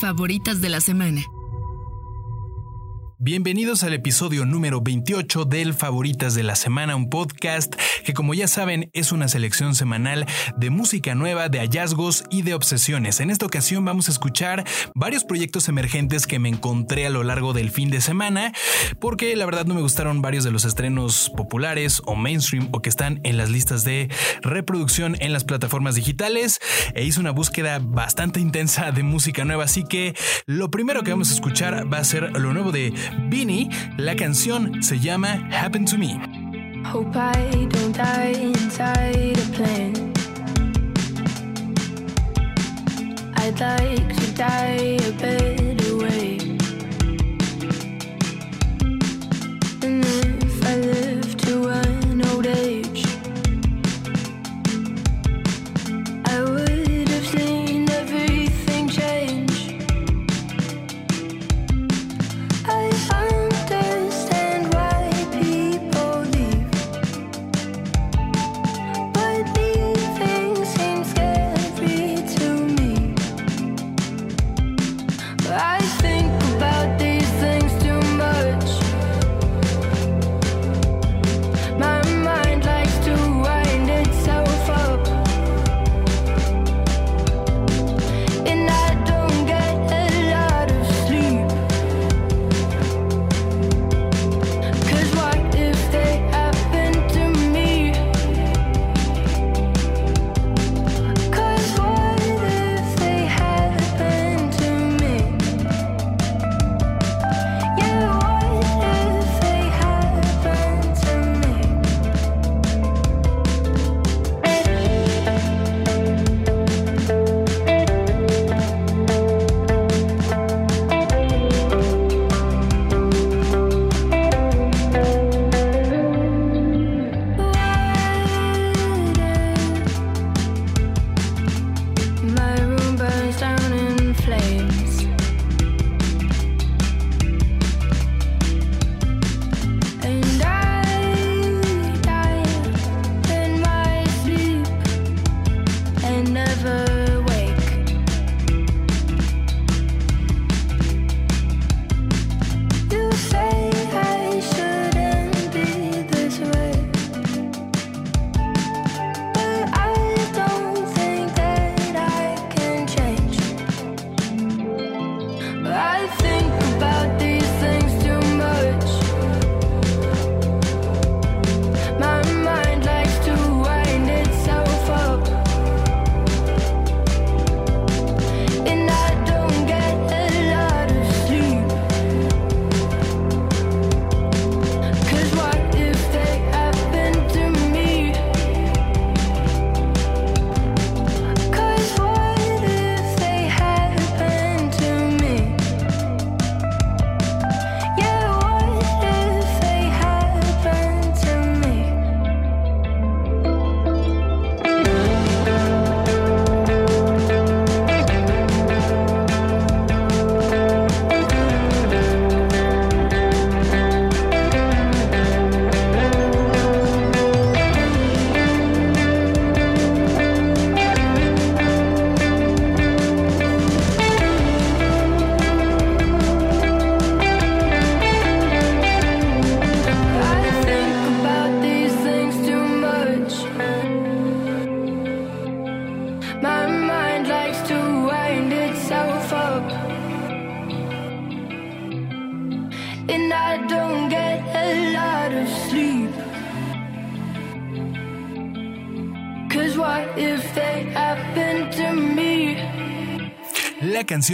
Favoritas de la semana. Bienvenidos al episodio número 28 del Favoritas de la Semana, un podcast que como ya saben es una selección semanal de música nueva, de hallazgos y de obsesiones. En esta ocasión vamos a escuchar varios proyectos emergentes que me encontré a lo largo del fin de semana, porque la verdad no me gustaron varios de los estrenos populares o mainstream o que están en las listas de reproducción en las plataformas digitales e hice una búsqueda bastante intensa de música nueva, así que lo primero que vamos a escuchar va a ser lo nuevo de Beanie, la canción se llama Happen to Me. Hope I don't die inside a. I'd like to die a better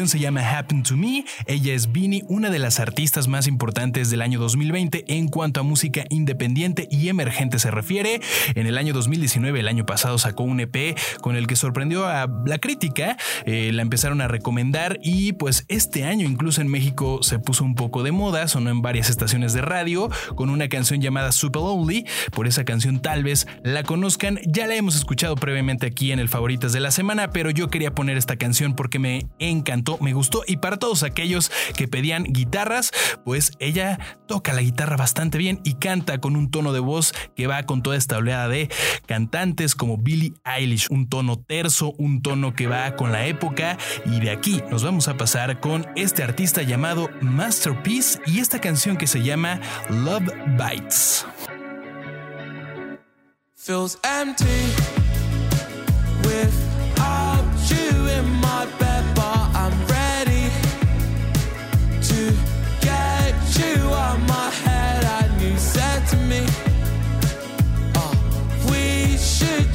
se llama Happen to Me. Ella es Beanie, una de las artistas más importantes del año 2020 en cuanto a música independiente y emergente se refiere. En el año 2019, el año pasado, sacó un EP con el que sorprendió a la crítica. Eh, la empezaron a recomendar y pues este año incluso en México se puso un poco de moda, sonó en varias estaciones de radio con una canción llamada Super Lonely. Por esa canción tal vez la conozcan. Ya la hemos escuchado previamente aquí en el Favoritas de la Semana, pero yo quería poner esta canción porque me encantó, me gustó. Y para todos aquellos que pedían guitarras, pues ella toca la guitarra bastante bien y canta con un tono de voz que va con toda esta oleada de cantantes como Billie Eilish, un tono terso, un tono que va con la época. Y de aquí nos vamos a pasar con este artista llamado Masterpiece y esta canción que se llama Love Bites. Feels empty you in my bed,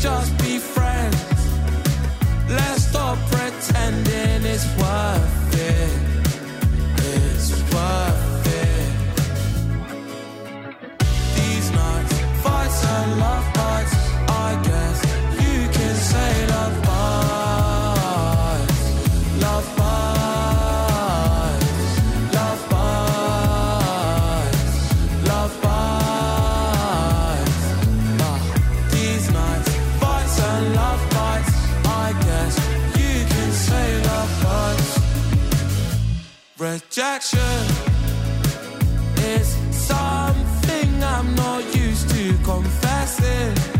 just be friends. Let's stop pretending it's worth it. It's worth it. These nights, fights and love bites. Rejection is something I'm not used to confessing.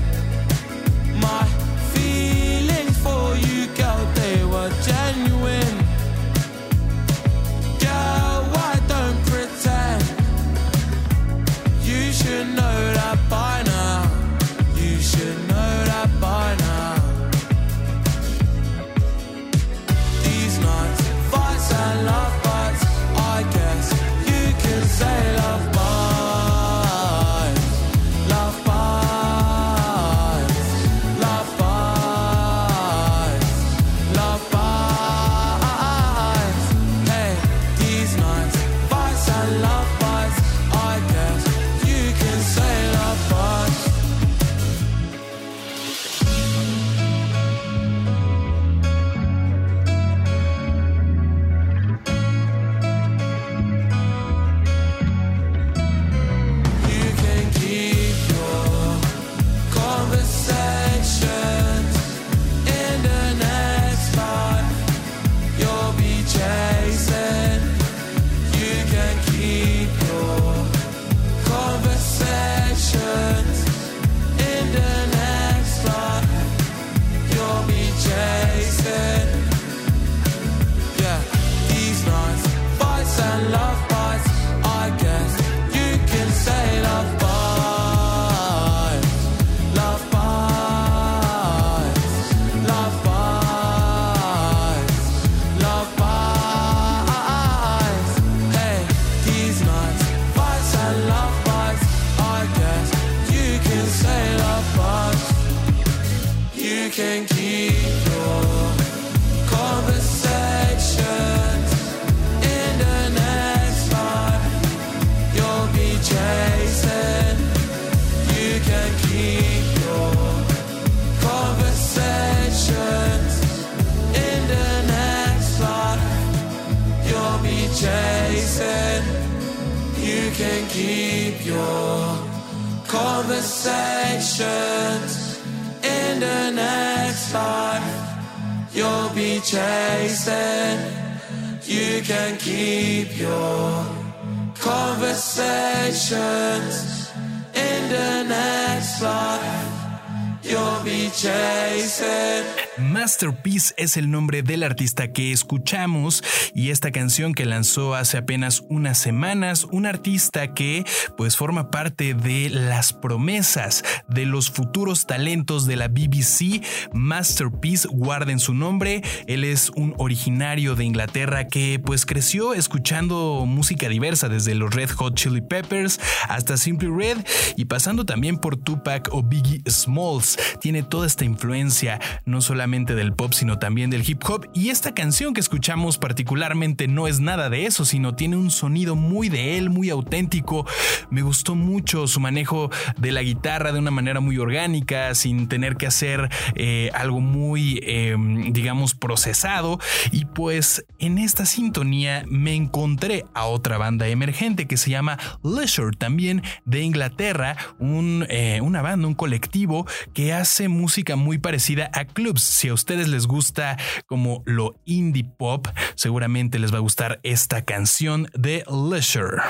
Es el nombre del artista que escuchamos y esta canción que lanzó hace apenas unas semanas, un artista que pues forma parte de las promesas de los futuros talentos de la BBC, Masterpiece, guarden su nombre, él es un originario de Inglaterra que pues creció escuchando música diversa desde los Red Hot Chili Peppers hasta Simply Red y pasando también por Tupac o Biggie Smalls, tiene toda esta influencia no solamente del pop, sino también del hip hop. Y esta canción que escuchamos particularmente no es nada de eso, sino tiene un sonido muy de él, muy auténtico. Me gustó mucho su manejo de la guitarra de una manera muy orgánica, sin tener que hacer eh, algo muy, eh, digamos, procesado. Y pues en esta sintonía me encontré a otra banda emergente que se llama Leisure, también de Inglaterra, un, eh, una banda, un colectivo que hace música muy parecida a clubs si a ustedes les gusta como lo indie pop, seguramente les va a gustar esta canción de Leisure.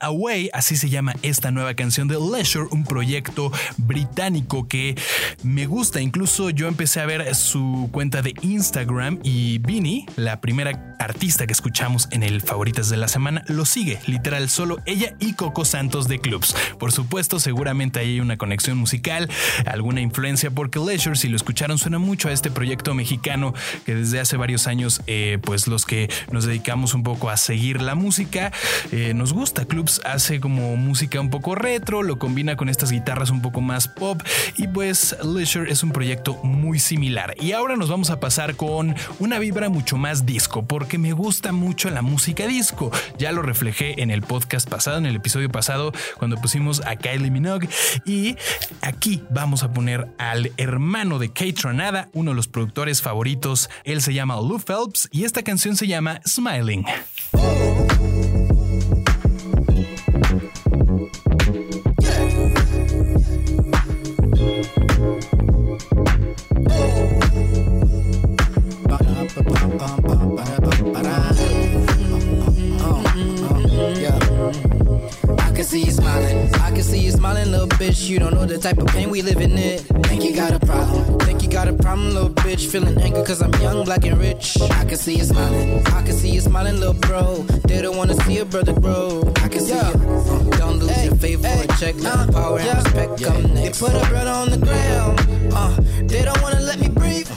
Away, así se llama esta nueva canción de Leisure, un proyecto británico que me gusta. Incluso yo empecé a ver su cuenta de Instagram y Vini, la primera artista que escuchamos en el Favoritas de la Semana, lo sigue, literal, solo ella y Coco Santos de Clubs. Por supuesto, seguramente hay una conexión musical, alguna influencia, porque Leisure, si lo escucharon, suena mucho a este proyecto mexicano que desde hace varios años, eh, pues los que nos dedicamos un poco a seguir la música, eh, nos gusta. Clubs hace como música un poco retro, lo combina con estas guitarras un poco más pop y pues Leisure es un proyecto muy similar. Y ahora nos vamos a pasar con una vibra mucho más disco, porque me gusta mucho la música disco. Ya lo reflejé en el podcast pasado, en el episodio pasado, cuando pusimos a Kylie Minogue. Y aquí vamos a poner al hermano de Kate Tronada, uno de los productores favoritos. Él se llama Lou Phelps y esta canción se llama Smiling. See you smiling. I can see you smiling, little bitch. You don't know the type of pain we live in it. Think you got a problem. Think you got a problem, little bitch. Feeling angry cause I'm young, black, and rich. I can see you smiling. I can see you smiling, little bro. They don't wanna see a brother grow. I can see you. Uh, don't lose hey, your faith hey, for a check. Uh, power yeah, and respect yeah. come next. They put a brother on the ground. Uh, they don't wanna let me breathe.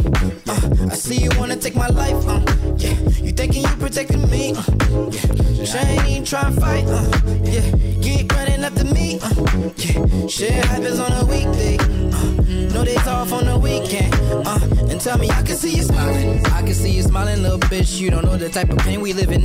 Uh, I see you wanna take my life. Uh, yeah, you thinking you protecting me. Uh, yeah, she ain't even trying to fight. Uh, yeah, get running after me. Uh, yeah, shit happens on a weekday. No days off on the weekend. Uh, and tell me I can see you smiling. I can see you smiling, little bitch. You don't know the type of pain we live in.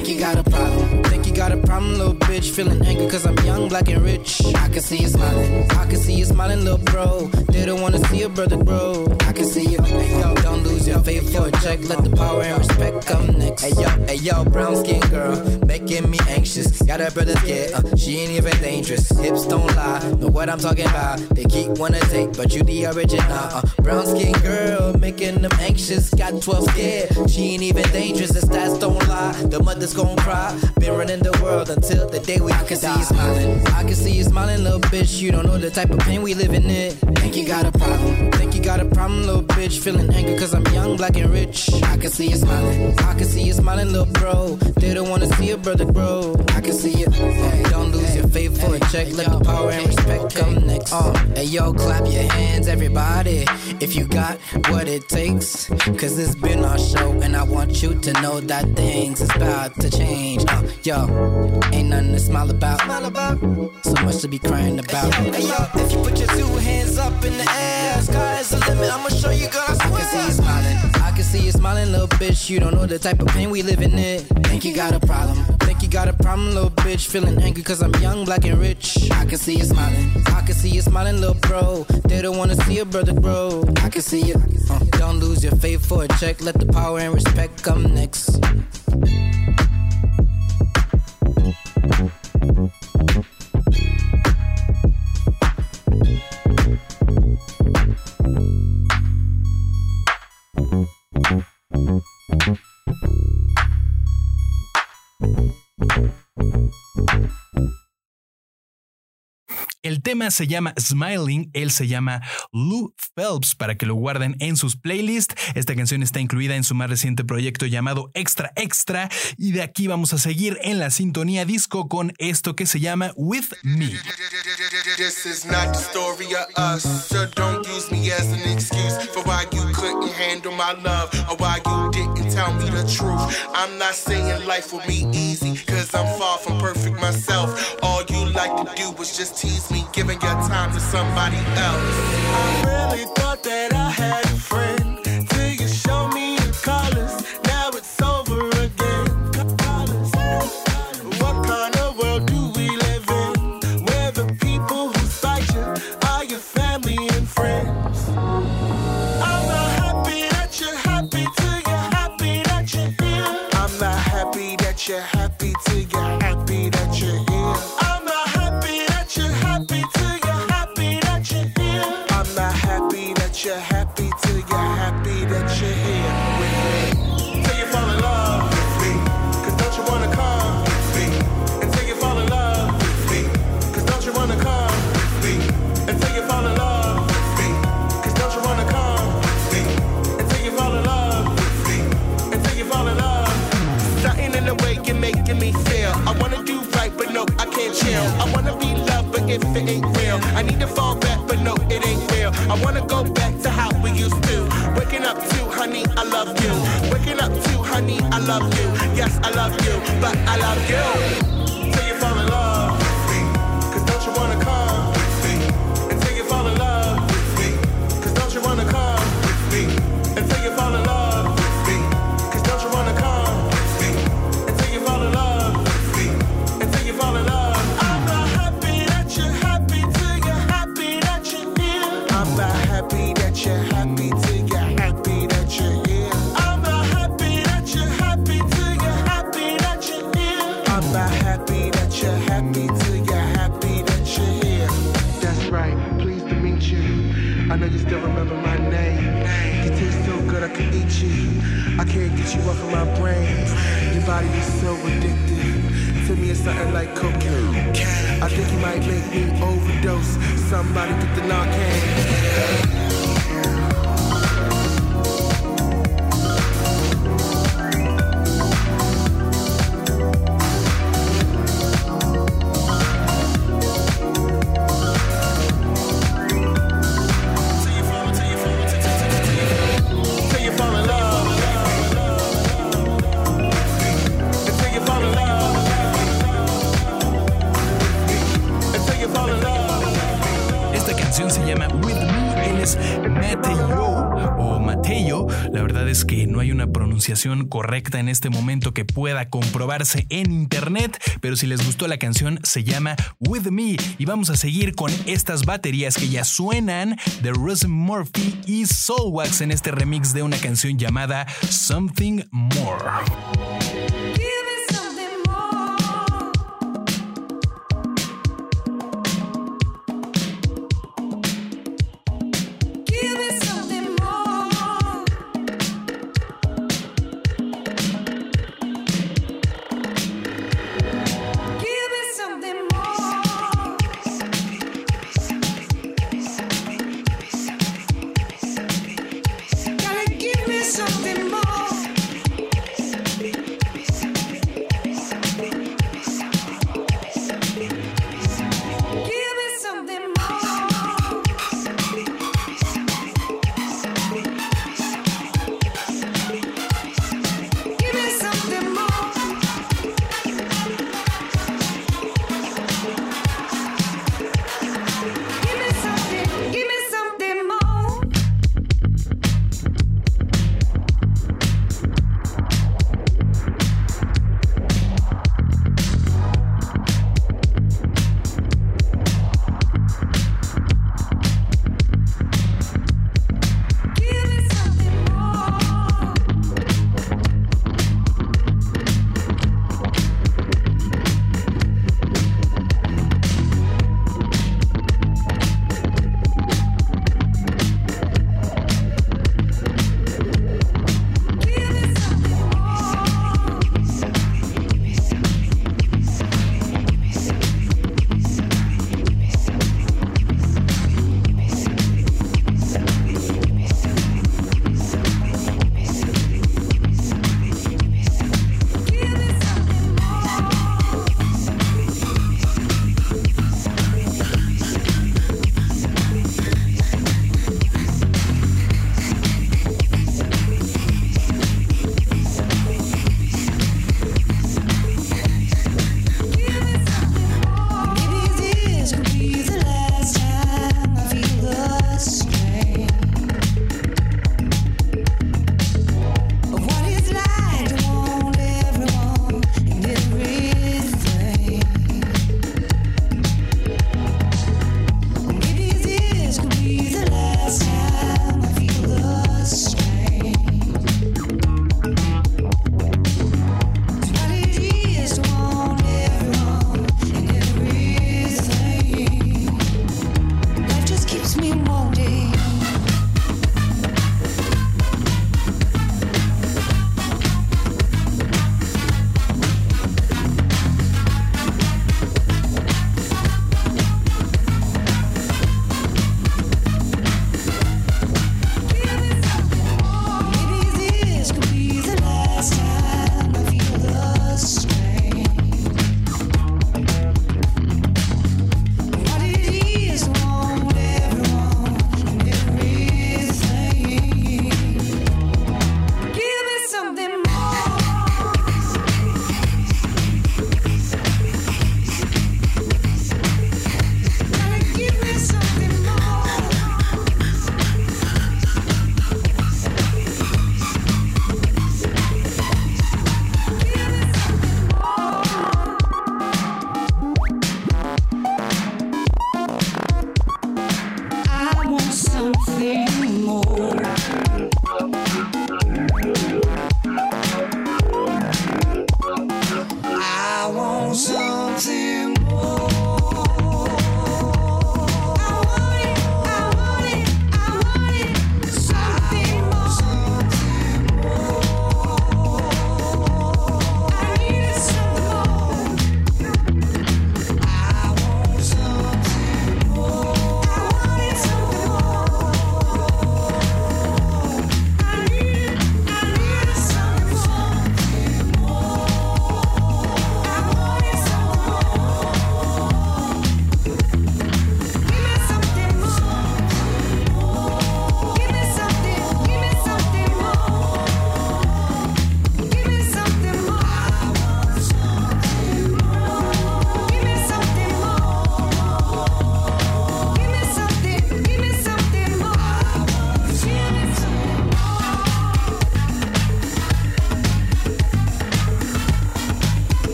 Think you got a problem. Think you got a problem, little bitch. Feeling angry cause I'm young, black, and rich. I can see you smiling. I can see you smiling, little bro. They don't wanna see a brother grow. I can see you. Yo, don't lose your faith for a check. Let the power and respect come next. Hey yo, hey yo, brown skin girl, making me anxious. Got a brother scared. Uh, she ain't even dangerous. Hips don't lie. Know what I'm talking about. They keep wanna take, but you the original. Uh, brown skin girl, making them anxious. Got 12 scared. She ain't even dangerous. The stats don't lie. The mother's gon' cry. Been running the world until the day we I can die. see you smiling. I can see you smiling, little bitch. You don't know the type of pain we live in it. Think you got a problem. Think you got a problem, little bitch. Feeling angry cause I'm young, black, and rich. I can see you smiling. I can see you smiling, little bro. They don't wanna see a brother grow. I can see you. Hey, don't lose your for a check. Let the power and respect come next. Uh, hey, yo, clap your hands, everybody. If you got what it takes. Cause it's been our show, and I want you to know that things is about to change. Uh, yo, ain't nothing to smile about. So much to be crying about. Hey, yo, if you put your two hands up in the air, sky is the limit. I'ma show you, girl. I, swear. I can see you smiling. I can see you smiling, little bitch. You don't know the type of pain we live in. Think you got a problem. You got a problem, little bitch. Feeling angry cause I'm young, black, and rich. I can see you smiling. I can see you smiling, little bro. They don't wanna see a brother grow. I can see you. Uh, don't lose your faith for a check. Let the power and respect come next. Tema se llama Smiling, él se llama Lou Phelps para que lo guarden en sus playlists. Esta canción está incluida en su más reciente proyecto llamado Extra Extra y de aquí vamos a seguir en la sintonía disco con esto que se llama With Me. Like to do was just tease me, giving your time to somebody else. I really thought that I had a friend that you're happy till you're happy that you're here with me. Till you fall in love with me. Cause don't you wanna come with me? Until you fall in love with me. Cause don't you wanna come with me? Until you fall in love with me. Cause don't you wanna come with me? Until you fall in love with me. Until you fall in love. Something in the way you're making me feel. I wanna do right, but no, I can't chill. I wanna be loved, but if it ain't real, I need to fall back, but no, it ain't real. I wanna go back to how we used to. Waking up to, honey, I love you. Waking up to, honey, I love you. Yes, I love you, but I love you. Till you fall in love of my brain. Your body is so addictive. To me, it's something like cocaine. I think you might make me overdose. Somebody get the Narcan. Correcta en este momento que pueda comprobarse en internet, pero si les gustó la canción se llama With Me y vamos a seguir con estas baterías que ya suenan de Russ Murphy y Soulwax en este remix de una canción llamada Something More.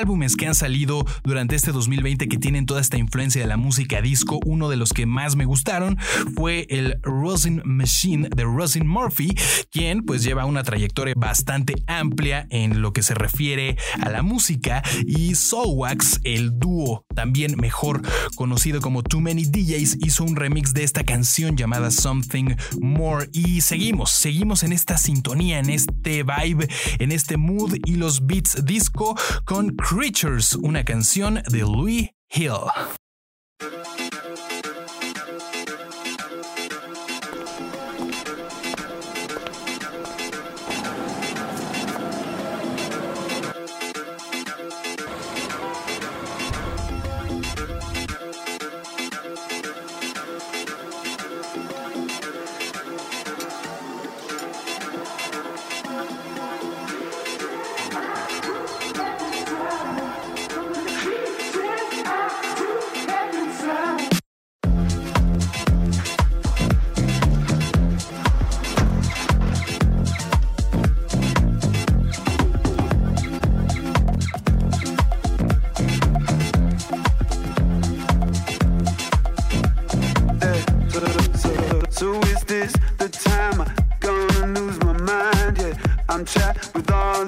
Álbumes que han salido durante este 2020 que tienen toda esta influencia de la música disco, uno de los que más me gustaron fue el Rosin Machine de Rosin Murphy, quien pues lleva una trayectoria bastante amplia en lo que se refiere a la música. Y Soulwax, el dúo también mejor conocido como Too Many DJs, hizo un remix de esta canción llamada Something More. Y seguimos, seguimos en esta sintonía, en este vibe, en este mood y los beats disco con Creatures, una canción de Louis Hill.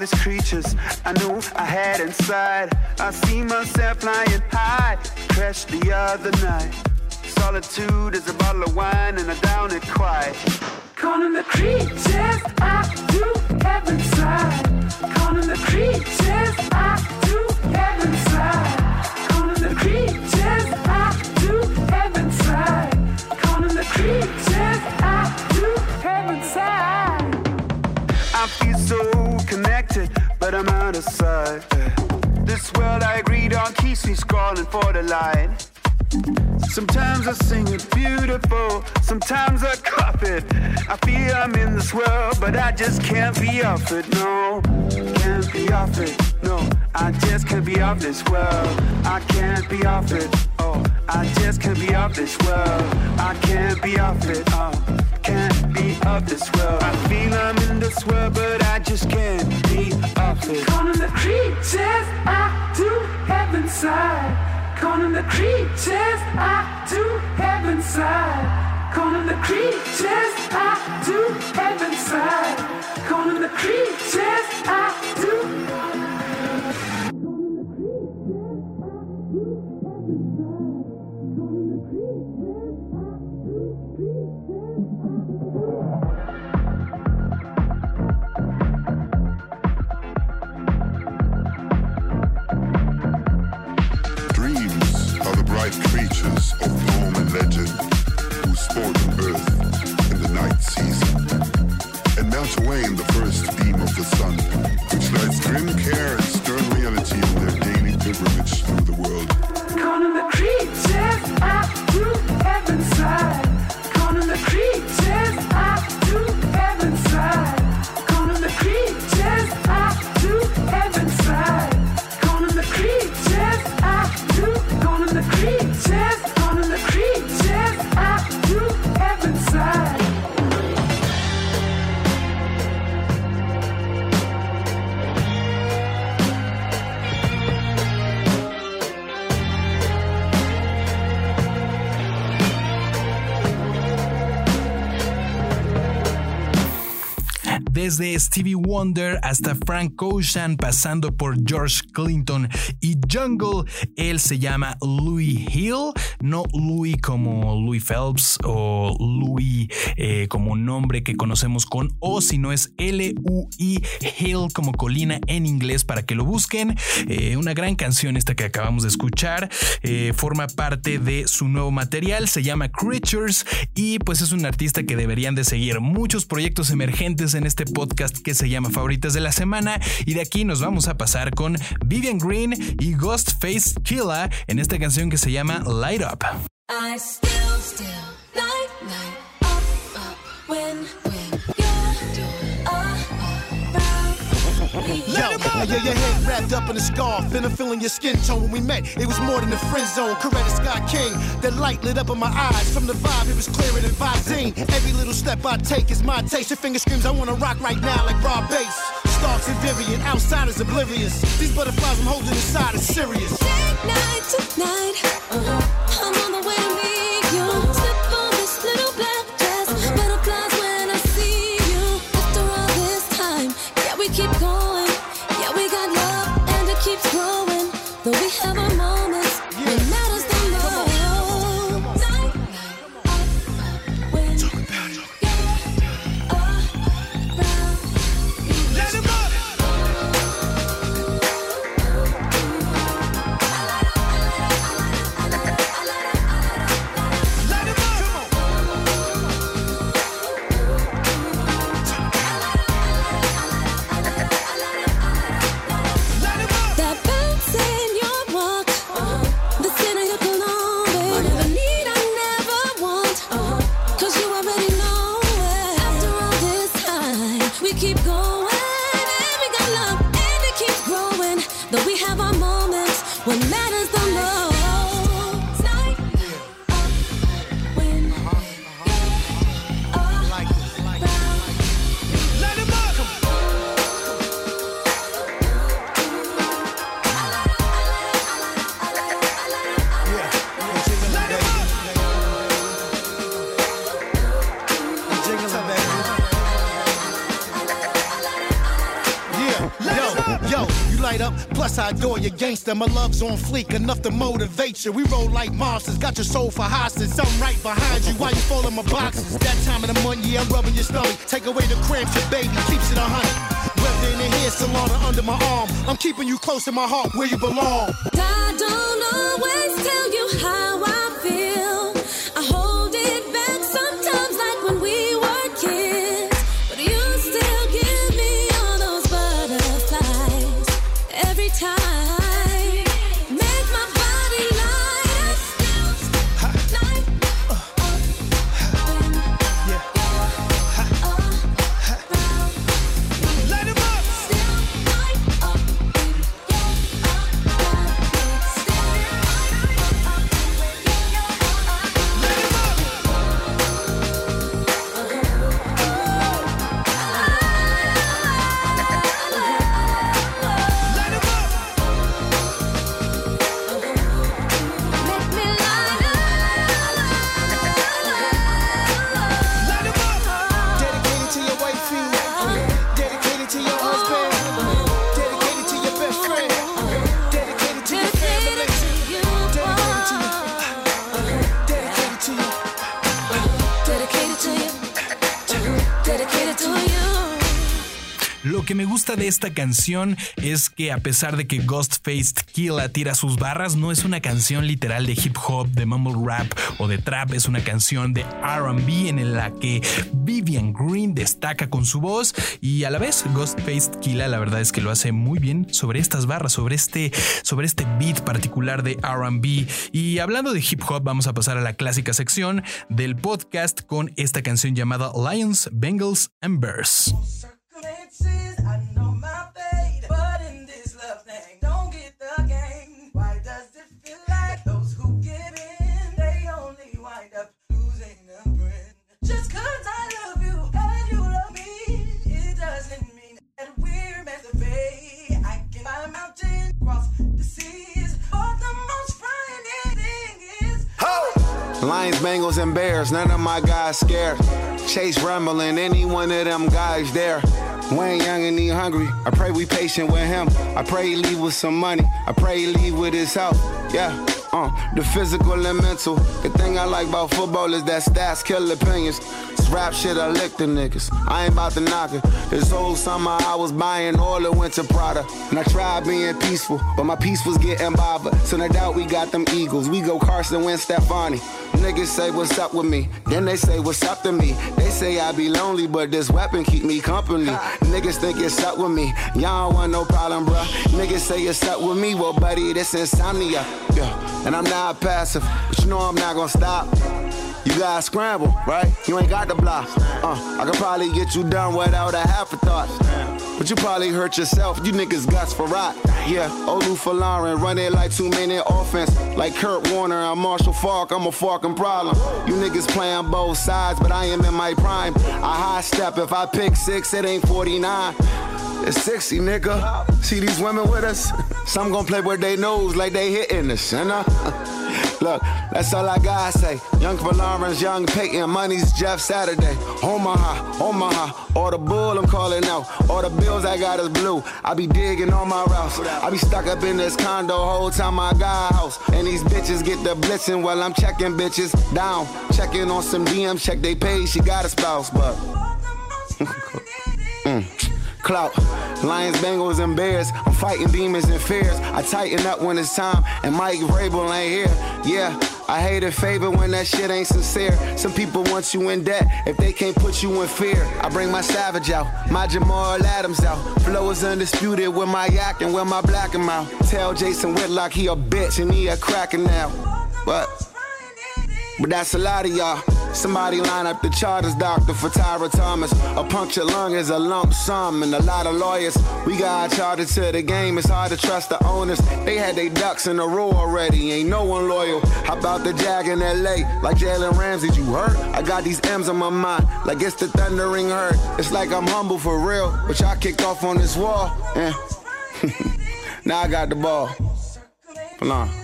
These creatures I knew I had inside. I see myself flying high, crashed the other night. Solitude is a bottle of wine and I down it quiet. Calling the creatures I do have inside. Calling the creatures I do have inside. Calling the creatures I do have inside. Calling the creatures I do have inside. I feel so but I'm out of sight. This world I agreed on keeps me scrolling for the light. Sometimes I sing it beautiful, sometimes I cop it. I feel I'm in this world, but I just can't be off it. No, can't be off it. No, I just can't be off this world. I can't be off it. Oh, I just can't be off this world. I can't be off it. Oh, can't be off this world. I feel I'm in this world, but I just can't be off it. Calling the creatures I do have inside. Calling the creatures I do have inside. Calling the creatures I do have inside. Calling the creatures I do. Creatures of poem and legend who sport on earth in the night season. And melt away in the first beam of the sun, which lights grim care and stern reality on their daily pilgrimage. through Desde Stevie Wonder hasta Frank Ocean, pasando por George Clinton y Jungle, él se llama Louis Hill, no Louis como Louis Phelps o Louis eh, como nombre que conocemos con O, sino es L-U-I Hill como colina en inglés para que lo busquen. Eh, una gran canción esta que acabamos de escuchar, eh, forma parte de su nuevo material, se llama Creatures y pues es un artista que deberían de seguir muchos proyectos emergentes en este podcast que se llama Favoritas de la Semana y de aquí nos vamos a pasar con Vivian Green y Ghostface Killa en esta canción que se llama Light Up. Yo, I hear your head wrapped up in a scarf, and I'm feeling your skin tone when we met. It was more than the friend zone. Coretta Scott King, that light lit up in my eyes. From the vibe, it was clearer than Visine. Every little step I take is my taste. Your finger screams, I wanna rock right now like Rob Bass. Starks and Vivian, outsiders oblivious. These butterflies I'm holding inside are serious. night tonight. Uh-huh. I'm on the way to Summer gangster. My love's on fleek, enough to motivate you. We roll like monsters, got your soul for hostage. I'm right behind you while you folding my boxes. That time of the month, yeah, I'm rubbing your stomach. Take away the cramps, your baby keeps it a hundred. Whether in the hair salon under my arm, I'm keeping you close to my heart where you belong. I don't always tell you how esta canción es que a pesar de que Ghostface Killa tira sus barras, no es una canción literal de hip hop, de mumble rap o de trap, es una canción de RB en la que Vivian Green destaca con su voz y a la vez Ghostface Killa la verdad es que lo hace muy bien sobre estas barras, sobre este, sobre este beat particular de RB. Y hablando de hip hop, vamos a pasar a la clásica sección del podcast con esta canción llamada Lions, Bengals and Bears. Lions, Bengals, and Bears, none of my guys scared. Chase rumbling, any one of them guys there. Wayne Young and he hungry. I pray we patient with him. I pray he leave with some money. I pray he leave with his health. Yeah, uh, the physical and mental. The thing I like about football is that stats kill opinions. This rap shit, I lick the niggas. I ain't about to knock it. This whole summer I was buying all the winter Prada. And I tried being peaceful, but my peace was getting bothered. So no doubt we got them Eagles. We go Carson Wentz, Stefani. Niggas say what's up with me, then they say what's up to me. They say I be lonely, but this weapon keep me company. Niggas think it's up with me, y'all don't want no problem, bruh. Niggas say it's up with me, well, buddy, this insomnia. Yeah, and I'm not passive, but you know I'm not gonna stop. You gotta scramble, right? You ain't got the block. Uh, I could probably get you done without a half a thought. But you probably hurt yourself. You niggas guts for. Yeah, Olu for Lauren, run it like two minute offense. Like Kurt Warner, I'm Marshall Falk, I'm a fucking problem. You niggas playing both sides, but I am in my prime. I high step, if I pick six, it ain't 49. It's sexy, nigga. See these women with us? Some gon' play with they nose like they hitting the center. Look, that's all I gotta say. Young Valorans, young Peyton, money's Jeff Saturday. Omaha, Omaha, all the bull I'm calling out. All the bills I got is blue. I be digging on my routes. I be stuck up in this condo whole time I got a house. And these bitches get the blitzing while I'm checking bitches down. Checking on some DMs, check they page, she got a spouse, but. Mm. Clout, Lions, Bengals, and Bears. I'm fighting demons and fears. I tighten up when it's time, and Mike Vrabel ain't here. Yeah, I hate a favor when that shit ain't sincere. Some people want you in debt if they can't put you in fear. I bring my savage out, my Jamal Adams out. Flow is undisputed with my yak and with my black and mouth. Tell Jason Whitlock he a bitch and he a cracker now. But, but that's a lot of y'all. Somebody line up the charters doctor for Tyra Thomas. A punctured lung is a lump sum, and a lot of lawyers. We got chartered to the game. It's hard to trust the owners. They had their ducks in a row already. Ain't no one loyal. How about the Jag in LA? Like Jalen Ramsey, you hurt? I got these M's on my mind, like it's the thundering hurt. It's like I'm humble for real, but y'all kicked off on this wall. Yeah. now I got the ball. Hold on.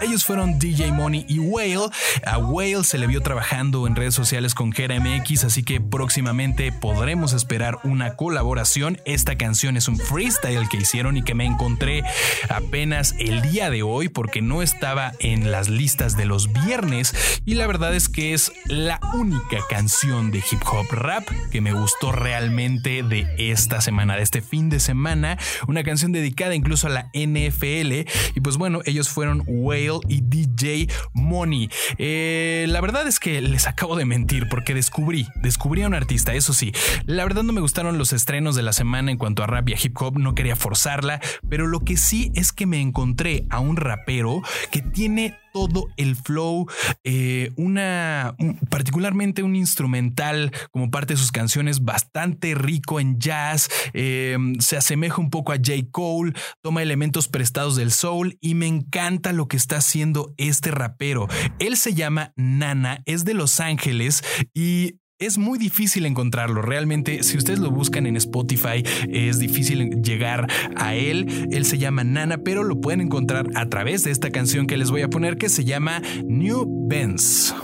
Ellos fueron DJ Money y Whale. A Whale se le vio trabajando en redes sociales con Kera MX, así que próximamente podremos esperar una colaboración. Esta canción es un freestyle que hicieron y que me encontré apenas el día de hoy porque no estaba en las listas de los viernes y la verdad es que es la única canción de hip hop rap que me gustó realmente de esta semana, de este fin de semana. Una canción dedicada incluso a la NFL y pues bueno, ellos fueron Whale y DJ Money. Eh, la verdad es que les acabo de mentir porque descubrí, descubrí a un artista, eso sí. La verdad no me gustaron los estrenos de la semana en cuanto a rap y a hip hop, no quería forzarla, pero lo que sí es que me encontré a un rapero que tiene todo el flow, eh, una un- particularmente un instrumental como parte de sus canciones bastante rico en jazz, eh, se asemeja un poco a J. Cole, toma elementos prestados del soul y me encanta lo que está haciendo este rapero. Él se llama Nana, es de Los Ángeles y es muy difícil encontrarlo. Realmente, si ustedes lo buscan en Spotify, es difícil llegar a él. Él se llama Nana, pero lo pueden encontrar a través de esta canción que les voy a poner que se llama New Benz.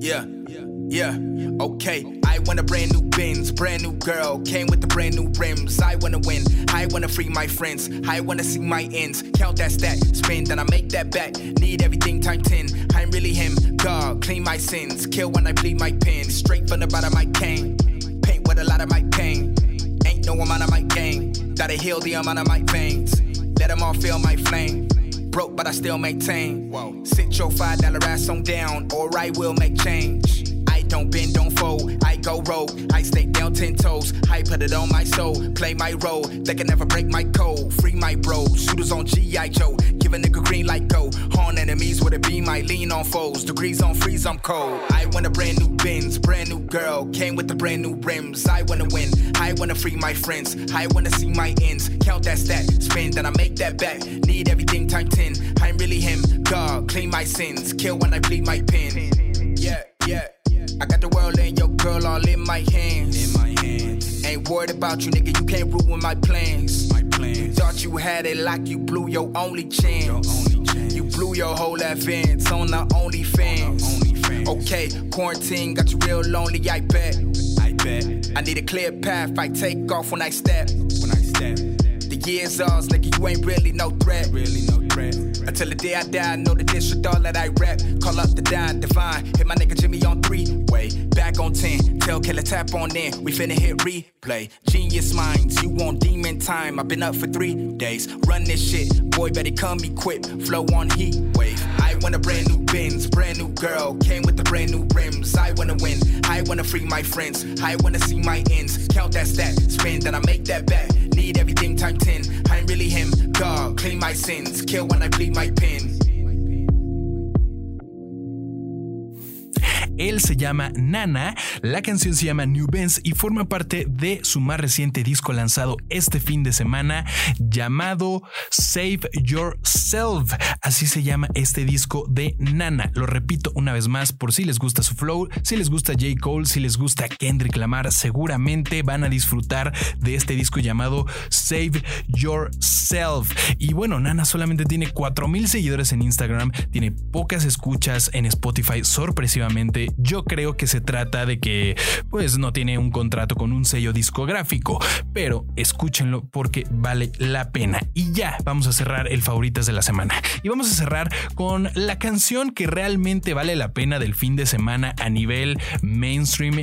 Yeah, yeah, okay. I want a brand new Benz, brand new girl, came with the brand new rims. I wanna win, I wanna free my friends, I wanna see my ends. Count that stack, spin, then I make that back. Need everything time 10. I'm really him, God, clean my sins, kill when I bleed my pen. Straight from the bottom, I came. Paint with a lot of my pain. Ain't no amount of my gain. Gotta heal the amount of my veins. Let them all feel my flame. Broke, but I still maintain. Whoa. Sit your five dollar ass on down, or I will make change. Don't bend, don't fold. I go rogue. I stay down ten toes. I put it on my soul. Play my role. They can never break my code. Free my bro. Shooters on G.I. Joe. Give a nigga green light go. Horn enemies with a beam. I lean on foes. Degrees on freeze, I'm cold. I want a brand new Benz, brand new girl. Came with the brand new rims. I wanna win. I wanna free my friends. I wanna see my ends. Count that stack. Spin, then I make that back. Need everything time 10. I'm really him. God, clean my sins. Kill when I bleed my pen. Yeah, yeah. I got the world and your girl all in my hands. In my hands. Ain't worried about you, nigga. You can't ruin my plans. My plans. Thought you had it like you blew your only chance. You blew your whole advance on the only fans. Okay, quarantine got you real lonely, I bet. I bet. I need a clear path, I take off when I step. When I step. The years ours, nigga, you ain't really no threat. Really no threat. Until the day I die, I know the district all that I rap. Call up the dime, divine. Hit my nigga Jimmy on three. Way back on 10. Tell killer tap on in. We finna hit replay. Genius minds, you want demon time. I've been up for three days. Run this shit. Boy, better come equipped. Flow on heat wave. I want a brand new Benz, brand new girl. Came with the brand new rims. I wanna win. I wanna free my friends. I wanna see my ends. Count that stack. Spin, then I make that back. Need everything time 10. I'm really him. Clean my sins. Kill when I bleed my pen. Él se llama Nana, la canción se llama New Benz y forma parte de su más reciente disco lanzado este fin de semana llamado Save Yourself. Así se llama este disco de Nana. Lo repito una vez más por si les gusta su flow, si les gusta J. Cole, si les gusta Kendrick Lamar, seguramente van a disfrutar de este disco llamado Save Yourself. Y bueno, Nana solamente tiene 4000 seguidores en Instagram, tiene pocas escuchas en Spotify sorpresivamente. Yo creo que se trata de que pues no tiene un contrato con un sello discográfico, pero escúchenlo porque vale la pena. Y ya vamos a cerrar el favoritas de la semana. Y vamos a cerrar con la canción que realmente vale la pena del fin de semana a nivel mainstream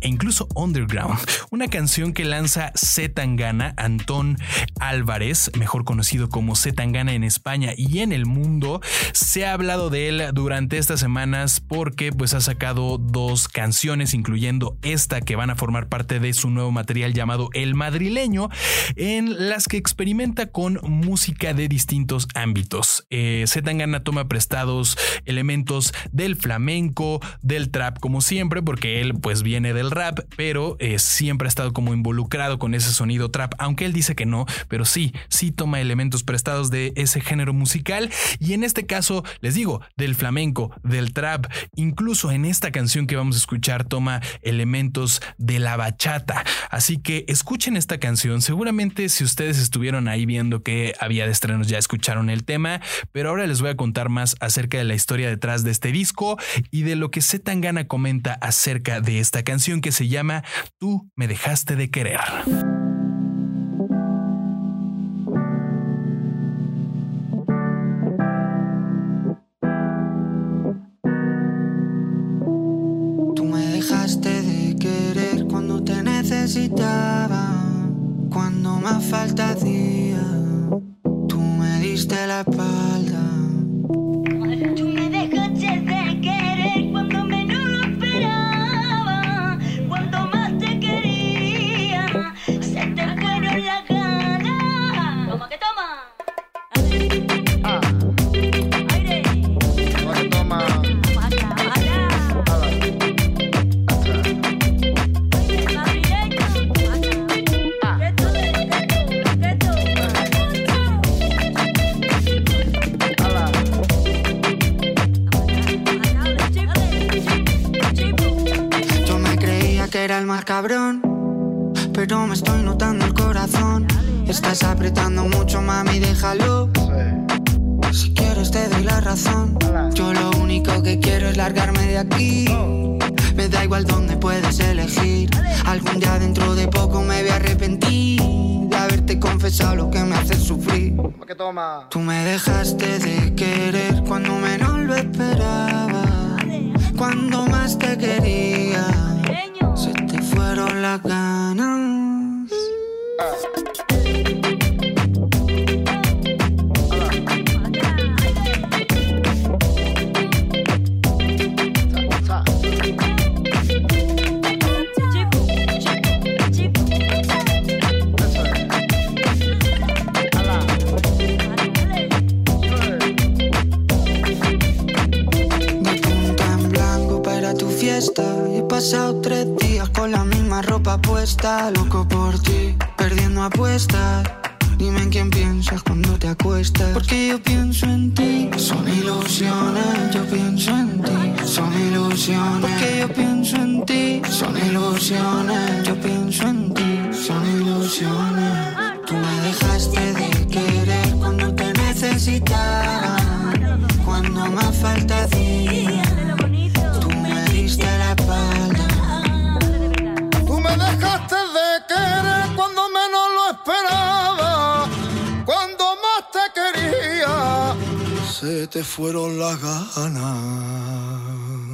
e incluso underground. Una canción que lanza Z Tangana, Antón Álvarez, mejor conocido como Z Tangana en España y en el mundo. Se ha hablado de él durante estas semanas porque pues ha sacado dos canciones, incluyendo esta que van a formar parte de su nuevo material llamado El Madrileño, en las que experimenta con música de distintos ámbitos. Eh, Z Tangana toma prestados elementos del flamenco, del trap, como siempre, porque él pues viene del rap, pero eh, siempre ha estado como involucrado con ese sonido trap, aunque él dice que no, pero sí, sí toma elementos prestados de ese género musical y en este caso, les digo, del flamenco, del trap, incluso en esta canción que vamos a escuchar toma elementos de la bachata. Así que escuchen esta canción, seguramente si ustedes estuvieron ahí viendo que había de estrenos ya escucharon el tema, pero ahora les voy a contar más acerca de la historia detrás de este disco y de lo que Z Tangana comenta acerca de esta canción que se llama Tú me dejaste de querer. Más falta hacía. Tú me diste la espalda. Y he pasado tres días con la misma ropa puesta. Loco por ti, perdiendo apuestas. Dime en quién piensas cuando te acuestas. Porque yo pienso en ti. Son ilusiones, yo pienso en ti. Son ilusiones. Porque yo pienso en ti. Son ilusiones, yo pienso en ti. Son ilusiones. Tú me dejaste de querer cuando te necesitaba. Cuando más falta hacía. Te fueron las ganas.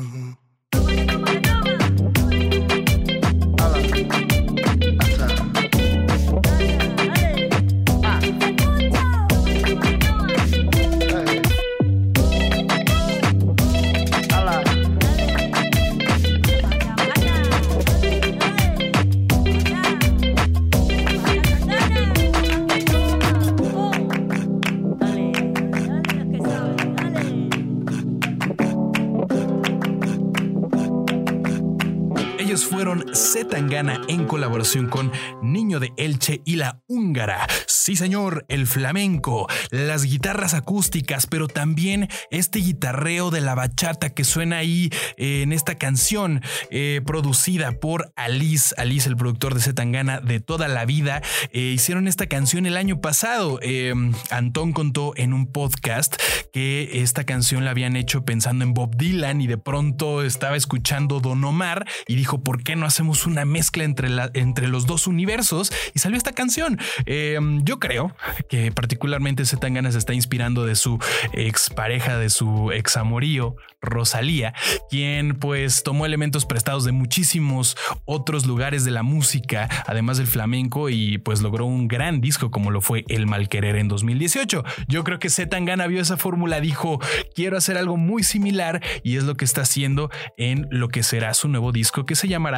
Fueron Zetangana en colaboración con Niño de Elche y la húngara. Sí, señor, el flamenco, las guitarras acústicas, pero también este guitarreo de la bachata que suena ahí eh, en esta canción eh, producida por Alice, Alice, el productor de Zetangana de toda la vida. Eh, hicieron esta canción el año pasado. Eh, Antón contó en un podcast que esta canción la habían hecho pensando en Bob Dylan y de pronto estaba escuchando Don Omar y dijo, ¿por qué no hacemos una mezcla entre, entre los dos universos? Y salió esta canción. Eh, yo creo que particularmente Zetangana se está inspirando de su expareja, de su examorío, Rosalía, quien pues tomó elementos prestados de muchísimos otros lugares de la música, además del flamenco, y pues logró un gran disco como lo fue El Malquerer en 2018. Yo creo que Zetangana vio esa fórmula, dijo, quiero hacer algo muy similar y es lo que está haciendo en lo que será su nuevo disco que se llamará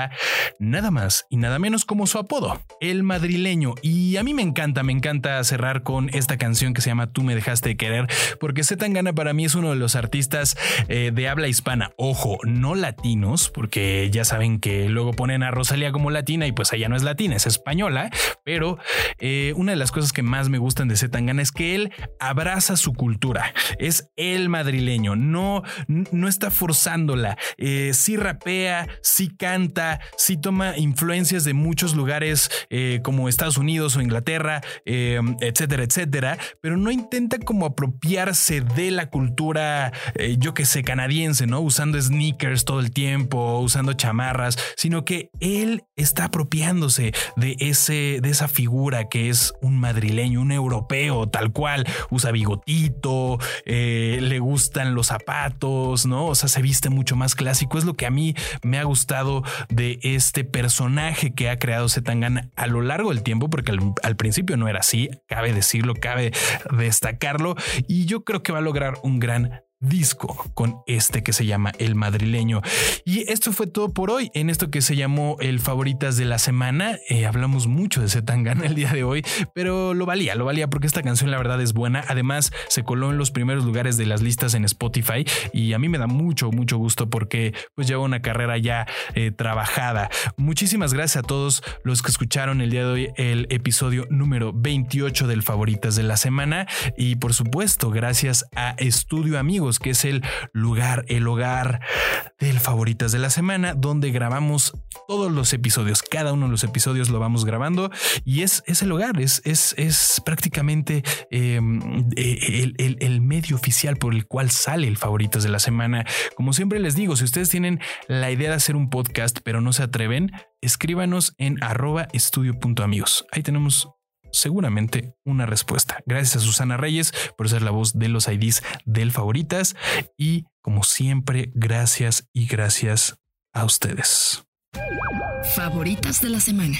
nada más y nada menos como su apodo, El Madrileño. Y a mí me encanta, me encanta cerrar con esta canción que se llama Tú me dejaste de querer, porque Zetangana para mí es uno de los artistas eh, de habla hispana, ojo, no latinos, porque ya saben que luego ponen a Rosalía como latina y pues ella no es latina, es española, pero eh, una de las cosas que más me gustan de Zetangana es que él abraza su cultura, es el madrileño, no, no está forzándola, eh, sí rapea, sí canta, sí toma influencias de muchos lugares eh, como Estados Unidos o Inglaterra, eh, etcétera, etcétera, pero no intenta como apropiarse de la cultura, eh, yo que sé, canadiense, ¿no? Usando sneakers todo el tiempo, usando chamarras, sino que él está apropiándose de ese, de esa figura que es un madrileño, un europeo, tal cual, usa bigotito, le gustan los zapatos, ¿no? O sea, se viste mucho más clásico. Es lo que a mí me ha gustado de este personaje que ha creado Zetangana a lo largo del tiempo, porque al, al principio no era así, cabe decirlo, cabe destacarlo, y yo creo que va a lograr un gran disco con este que se llama El Madrileño. Y esto fue todo por hoy en esto que se llamó el Favoritas de la Semana. Eh, hablamos mucho de Zetangana el día de hoy, pero lo valía, lo valía porque esta canción la verdad es buena. Además, se coló en los primeros lugares de las listas en Spotify y a mí me da mucho, mucho gusto porque pues lleva una carrera ya eh, trabajada. Muchísimas gracias a todos los que escucharon el día de hoy el episodio número 28 del Favoritas de la Semana y por supuesto gracias a Estudio Amigos que es el lugar, el hogar del Favoritas de la Semana donde grabamos todos los episodios, cada uno de los episodios lo vamos grabando y es, el hogar, es, es, es prácticamente eh, el, el- el medio oficial por el cual sale el Favoritas de la Semana. Como siempre les digo, si ustedes tienen la idea de hacer un podcast pero no se atreven, escríbanos en arroba estudio.amigos. Ahí tenemos seguramente una respuesta. Gracias a Susana Reyes por ser la voz de los IDs del favoritas y como siempre, gracias y gracias a ustedes. Favoritas de la semana.